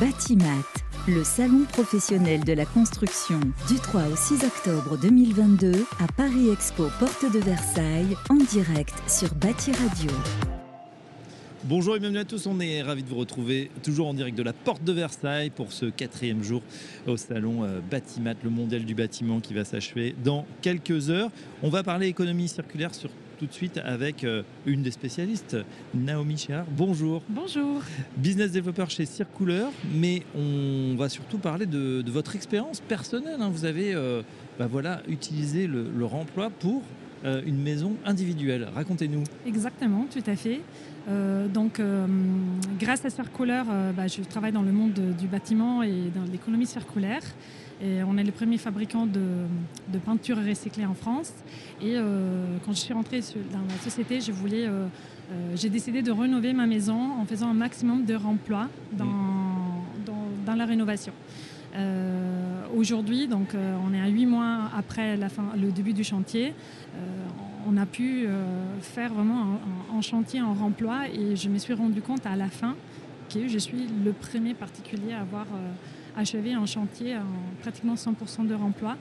Batimat, le salon professionnel de la construction, du 3 au 6 octobre 2022 à Paris Expo Porte de Versailles, en direct sur Bati Radio. Bonjour et bienvenue à tous, on est ravis de vous retrouver toujours en direct de la Porte de Versailles pour ce quatrième jour au salon euh, Batimat, le mondial du bâtiment qui va s'achever dans quelques heures. On va parler économie circulaire sur tout de suite avec euh, une des spécialistes, Naomi Char. Bonjour. Bonjour. Business développeur chez Circouleur, mais on va surtout parler de, de votre expérience personnelle. hein. Vous avez euh, bah voilà, utilisé le, le remploi pour euh, une maison individuelle. Racontez-nous. Exactement, tout à fait. Euh, donc, euh, grâce à Circulaire, bah, je travaille dans le monde de- du bâtiment et dans l'économie circulaire. Et on est le premier fabricant de, de peinture recyclée en France. Et euh, quand je suis rentrée dans la société, je voulais, euh, euh, j'ai décidé de rénover ma maison en faisant un maximum de remploi dans, dans, dans la rénovation. Aujourd'hui, donc, on est à huit mois après la fin, le début du chantier. On a pu faire vraiment un, un- un chantier en remploi et je me suis rendu compte à la fin que je suis le premier particulier à avoir achevé un chantier en pratiquement 100% de remploi.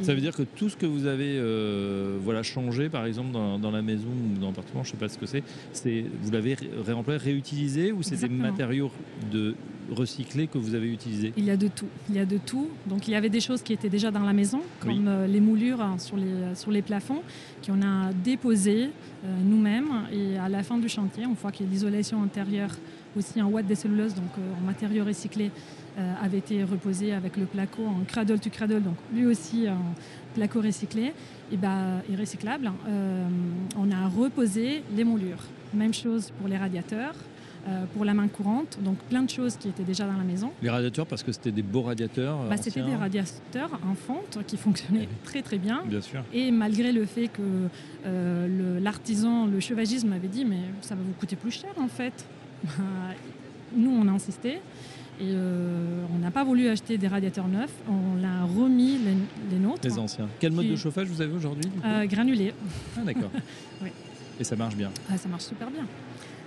Et- Ça veut dire que tout ce que vous avez euh, voilà, changé, par exemple, dans, dans la maison ou dans l'appartement, je ne sais pas ce que c'est, c'est vous l'avez ré- réemployé, réutilisé ou c'est des matériaux de recyclés que vous avez utilisés? Il y a de tout. Il y a de tout. Donc il y avait des choses qui étaient déjà dans la maison, comme Oui. euh, les moulures hein, sur, les, sur les plafonds, qu'on a déposées euh, nous-mêmes. Et à la fin du chantier, on voit que l'isolation intérieure, aussi en ouate de cellulose, donc en matériaux recyclés, avait été reposée avec le placo en cradle to cradle, donc lui aussi en placo recyclé et, bah, et recyclable. Euh, on a reposé les moulures. Même chose pour les radiateurs. euh, pour la main courante, donc plein de choses qui étaient déjà dans la maison. Les radiateurs, parce que c'était des beaux radiateurs Bah, C'était des radiateurs en fonte qui fonctionnaient Oui. très très bien. Bien sûr. Et malgré le fait que euh, l'artisan, le, chevagiste m'avait dit mais ça va vous coûter plus cher en fait. Bah, nous on a insisté et euh, on n'a pas voulu acheter des radiateurs neufs, on l'a remis les, les nôtres, Les anciens. Quel mode Qui- de chauffage vous avez aujourd'hui euh, granulés. Ah, d'accord. Oui. Et ça marche bien. Ah, ça marche super bien.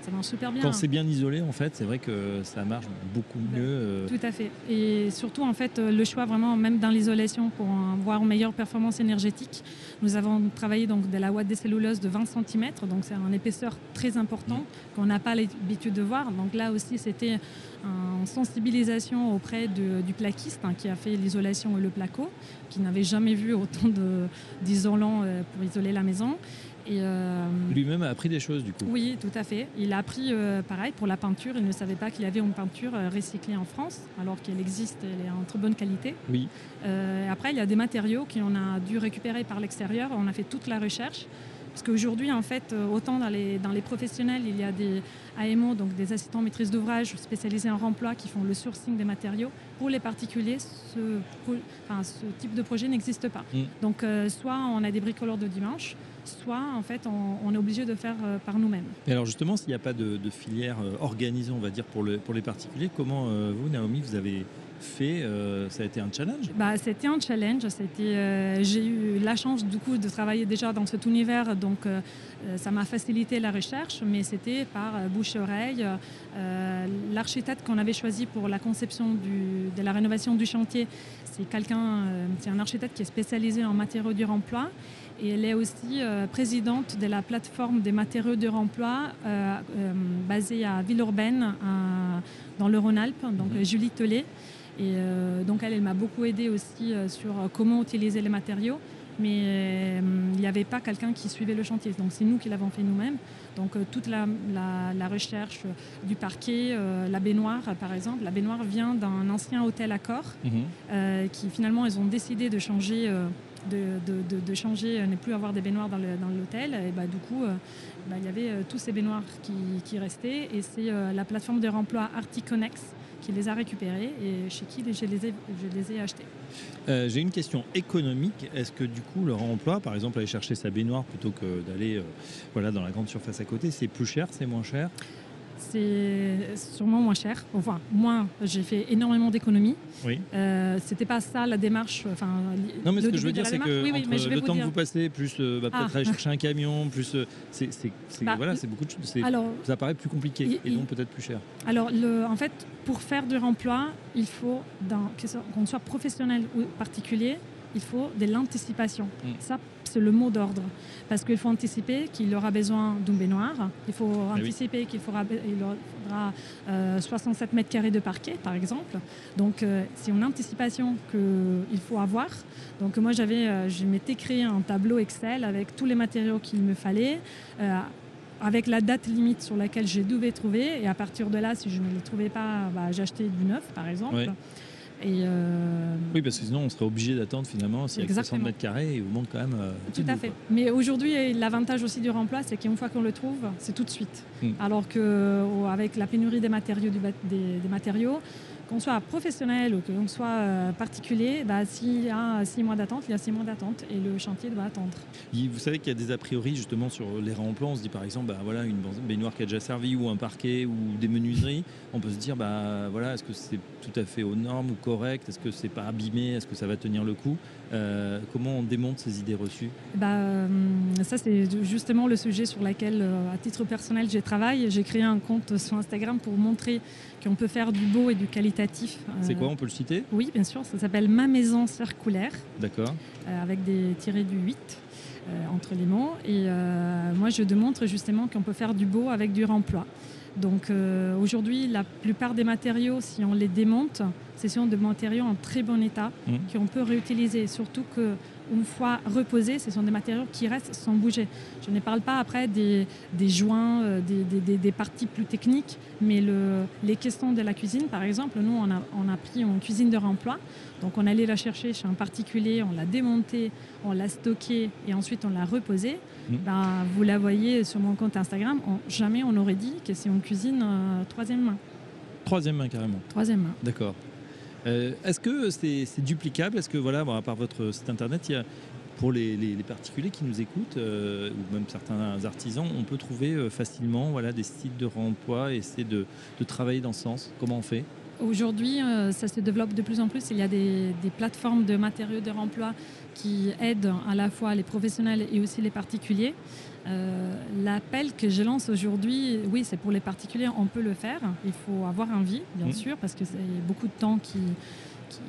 Ça marche super bien. Quand c'est bien isolé, en fait, c'est vrai que ça marche beaucoup mieux. euh, Tout à fait. Et surtout, en fait, le choix vraiment, même dans l'isolation, pour avoir une meilleure performance énergétique, nous avons travaillé donc de la ouate de cellulose de 20 cm, donc c'est une épaisseur très importante qu'on n'a pas l'habitude de voir. Donc là aussi, c'était une sensibilisation auprès de- du plaquiste hein, qui a fait l'isolation et le placo, qui n'avait jamais vu autant d'isolants euh, pour isoler la maison. Et, euh, Lui-même a appris des choses, du coup. oui, tout à fait. Il a appris euh, pareil pour la peinture. Il ne savait pas qu'il y avait une peinture recyclée en France, alors qu'elle existe, elle est en très bonne qualité. Oui. Euh, après, il y a des matériaux qu'on a dû récupérer par l'extérieur. On a fait toute la recherche. Parce qu'aujourd'hui, en fait, euh, autant dans les, dans les professionnels, il y a des AMO, donc des assistants maîtrise d'ouvrage spécialisés en remploi qui font le sourcing des matériaux. Pour les particuliers, ce, pro- enfin, ce type de projet n'existe pas. Mm. Donc, euh, soit on a des bricoleurs de dimanche, soit en fait, on, on est obligé de faire euh, par nous-mêmes. Et alors, justement, s'il n'y a pas de, de filière euh, organisée, on va dire, pour, le, pour les particuliers, comment euh, vous, Naomi, vous avez fait euh, Ça a été un challenge Bah, c'était un challenge. Euh, j'ai eu la chance du coup de travailler déjà dans cet univers, donc euh, ça m'a facilité la recherche, mais c'était par bouche-oreille. L'architecte qu'on avait choisi pour la conception du- de la rénovation du chantier, c'est quelqu'un, c'est un architecte qui est spécialisé en matériaux du remploi. Et elle est aussi euh, présidente de la plateforme des matériaux de remploi euh, euh, basée à Villeurbanne, dans le Rhône-Alpes, donc Mhm. Julie Tellet. Et euh, donc elle, elle m'a beaucoup aidé aussi euh, sur euh, comment utiliser les matériaux. Mais euh, il n'y avait pas quelqu'un qui suivait le chantier. Donc c'est nous qui l'avons fait nous-mêmes. Donc euh, toute la, la- la recherche du parquet, la baignoire par exemple. La baignoire vient d'un ancien hôtel Accor Mhm. euh, qui finalement ils ont décidé de changer, de, de- changer, euh, ne plus avoir des baignoires dans le- dans l'hôtel. Et bah, du coup, euh, bah, il y avait euh, tous ces baignoires qui, qui restaient. Et c'est la plateforme de remploi Articonex qui les a récupérés et chez qui je les ai, les ai achetés. J'ai une question économique. Est-ce que du coup, le remploi, par exemple, aller chercher sa baignoire plutôt que d'aller voilà, dans la grande surface à côté, c'est plus cher, c'est moins cher? C'est sûrement moins cher. Enfin, moins, j'ai fait énormément d'économies. Oui. Euh, C'était pas ça la démarche. Enfin, non, mais ce que je veux dire, c'est que Oui, oui, entre le temps dire. que vous passez, plus euh, bah, peut-être Ah. aller chercher un camion, plus euh, c'est, Bah, voilà, c'est beaucoup de choses. Ça paraît plus compliqué et donc peut-être plus cher. Alors, le- en fait, pour faire du remploi, il faut, qu'on soit professionnel ou particulier, il faut de l'anticipation. Mm. Ça, c'est le mot d'ordre. Parce qu'il faut anticiper qu'il aura besoin d'une baignoire, il faut oui. anticiper qu'il faudra, il faudra euh, 67 mètres carrés de parquet, par exemple. Donc, euh, c'est une anticipation qu'il faut avoir. Donc, moi, j'avais, euh, je m'étais créé un tableau Excel avec tous les matériaux qu'il me fallait. euh, avec la date limite sur laquelle je devais trouver. Et à partir de là, si je ne les trouvais pas, bah, j'achetais du neuf, par exemple. Et euh, Oui, parce que sinon on serait obligé d'attendre finalement. S'il y a que 60 Exactement. mètres carrés, il vous manque quand même. euh, tout à bout, fait. quoi. Mais aujourd'hui, l'avantage aussi du remploi, c'est qu'une fois qu'on le trouve, c'est tout de suite. Mm. Alors qu'avec la pénurie des matériaux, du bat- des, des matériaux, qu'on soit professionnel ou qu'on soit euh, particulier, bah, s'il y a six mois d'attente, il y a six mois d'attente et le chantier doit attendre. Vous savez qu'il y a des a priori justement sur les remplants. On se dit par exemple, bah, voilà, une baignoire qui a déjà servi ou un parquet ou des menuiseries. On peut se dire, bah, voilà, est-ce que c'est tout à fait aux normes ou correct? Est-ce que c'est pas abîmé? Est-ce que ça va tenir le coup? Euh, Comment on démonte ces idées reçues? Bah, euh, ça, c'est justement le sujet sur lequel, à titre personnel, j'ai travaillé. J'ai créé un compte sur Instagram pour montrer qu'on peut faire du beau et du C'est Euh, quoi On peut le citer? Oui, bien sûr. Ça s'appelle Ma Maison Circulaire, D'accord. euh, avec des tirés du 8 euh, entre les mots. Et moi, je démontre justement qu'on peut faire du beau avec du remploi. Donc euh, aujourd'hui, la plupart des matériaux, si on les démonte, ce sont des matériaux en très bon état Mhm. qu'on peut réutiliser. Surtout que une fois reposés, ce sont des matériaux qui restent sans bouger. Je ne parle pas après des, des joints, euh, des, des- des- des parties plus techniques, mais le- les questions de la cuisine, par exemple, nous, on a, on a pris une cuisine de remploi. Donc on allait la chercher chez un particulier, on l'a démontée, on l'a stockée et ensuite on l'a reposée. Mhm. Ben, vous la voyez sur mon compte Instagram, on- jamais on aurait dit que c'est une cuisine euh, troisième main. Troisième main carrément. Troisième main. D'accord. Euh, Est-ce que c'est duplicable? Est-ce que, voilà, bon, à part votre site internet, il y a, pour les, les- les particuliers qui nous écoutent, euh, ou même certains artisans, on peut trouver facilement voilà, des sites de remploi et essayer de, de travailler dans ce sens? Comment on fait? Aujourd'hui, euh, ça se développe de plus en plus. Il y a des, des plateformes de matériaux de remploi qui aident à la fois les professionnels et aussi les particuliers. Euh, L'appel que je lance aujourd'hui, oui, c'est pour les particuliers, on peut le faire. Il faut avoir envie, bien Mhm. sûr, parce que c'est beaucoup de temps qui, qui,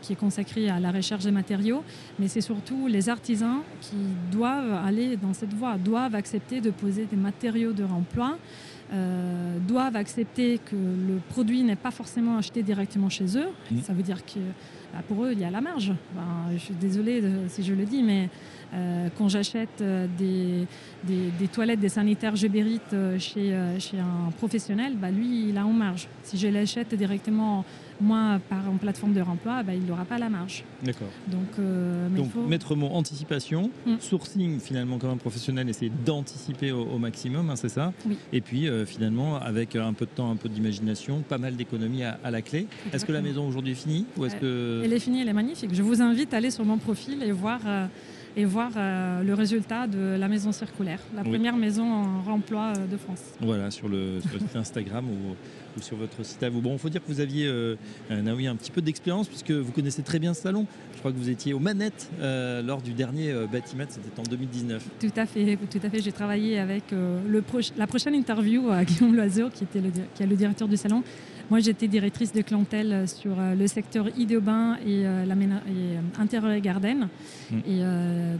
qui est consacré à la recherche des matériaux, mais c'est surtout les artisans qui doivent aller dans cette voie, doivent accepter de poser des matériaux de remploi, euh, doivent accepter que le produit n'est pas forcément acheté directement chez eux. Mhm. Ça veut dire que bah, pour eux, il y a la marge. Ben, je suis désolée de- si je le dis, mais euh, quand j'achète euh, des, des- des toilettes, des sanitaires Gebérit euh, chez, chez un professionnel, bah, lui, il a en marge. Si je l'achète directement, moi, par une plateforme de remploi, bah, il n'aura pas la marge. D'accord. Donc, euh, mais il Donc, faut- maître mot anticipation, Mm. sourcing finalement comme un professionnel, essayer d'anticiper au, au maximum, hein, c'est ça Oui. Et puis euh, finalement, avec un peu de temps, un peu d'imagination, pas mal d'économies à, à la clé. Est-ce que la maison aujourd'hui est finie ou est-ce que Elle est finie, elle est magnifique. Je vous invite à aller sur mon profil et voir, euh, et voir euh, le résultat de la maison circulaire, la Oui. première maison en remploi euh, de France. Voilà, sur le, sur le site Instagram ou, ou sur votre site à vous. Bon, il faut dire que vous aviez, euh, Naoui, un petit peu d'expérience puisque vous connaissez très bien ce salon. Je crois que vous étiez aux manettes euh, lors du dernier Batimat, c'était en 2019. Tout à fait, tout à fait. J'ai travaillé avec le la prochaine interview à Guillaume Loiseau, qui, était le, qui est le directeur du salon. Moi, j'étais directrice de clientèle euh, sur euh, le secteur idéobain et, euh, l'aména- et intérieur et garden. Mm. Et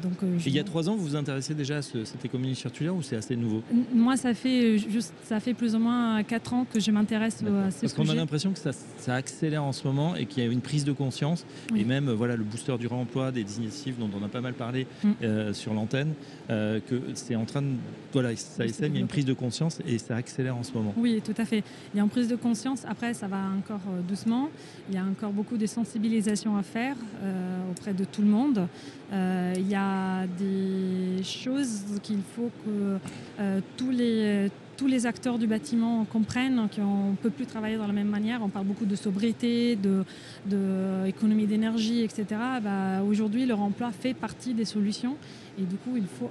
donc, je- Et il y a trois ans, vous vous intéressez déjà à ce- cette économie circulaire ou c'est assez nouveau? Moi, ça fait juste, ça fait plus ou moins quatre ans que je m'intéresse à ce Parce qu'on a l'impression que ça, ça accélère en ce moment et qu'il y a une prise de conscience. Oui. Et même voilà, le booster du réemploi, des initiatives dont on a pas mal parlé Mm. euh, sur l'antenne, euh, que c'est en train de. Voilà, ça essaie, il y a une prise de conscience et ça accélère en ce moment. Oui, tout à fait. Il y a une prise de conscience. Après, ça va encore euh, doucement. Il y a encore beaucoup de sensibilisation à faire euh, auprès de tout le monde. Euh, il y a des choses qu'il faut que tous les tous les acteurs du bâtiment comprennent qu'on ne peut plus travailler de la même manière. On parle beaucoup de sobriété, de, de d'énergie, etc. Bah, Aujourd'hui, le remploi fait partie des solutions et du coup, il faut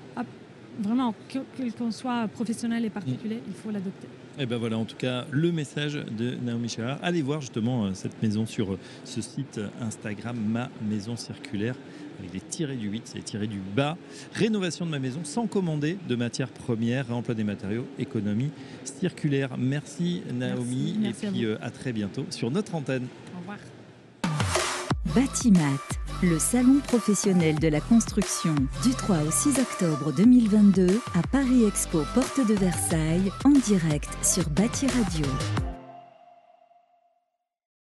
vraiment, quel qu'on soit professionnel et particulier, il faut l'adopter. Et ben voilà, en tout cas, le message de Naomi Chahar. Allez voir justement euh, cette maison sur euh, ce site Instagram, Ma Maison Circulaire, avec les tirés du 8, c'est tirés du bas. Rénovation de ma maison sans commander de matières premières, réemploi des matériaux, économie circulaire. Merci Naomi, Merci, et puis à, à très bientôt sur notre antenne. Au revoir. Batimat, le salon professionnel de la construction du 3 au 6 octobre 2022 à Paris Expo Porte de Versailles en direct sur Bâti Radio.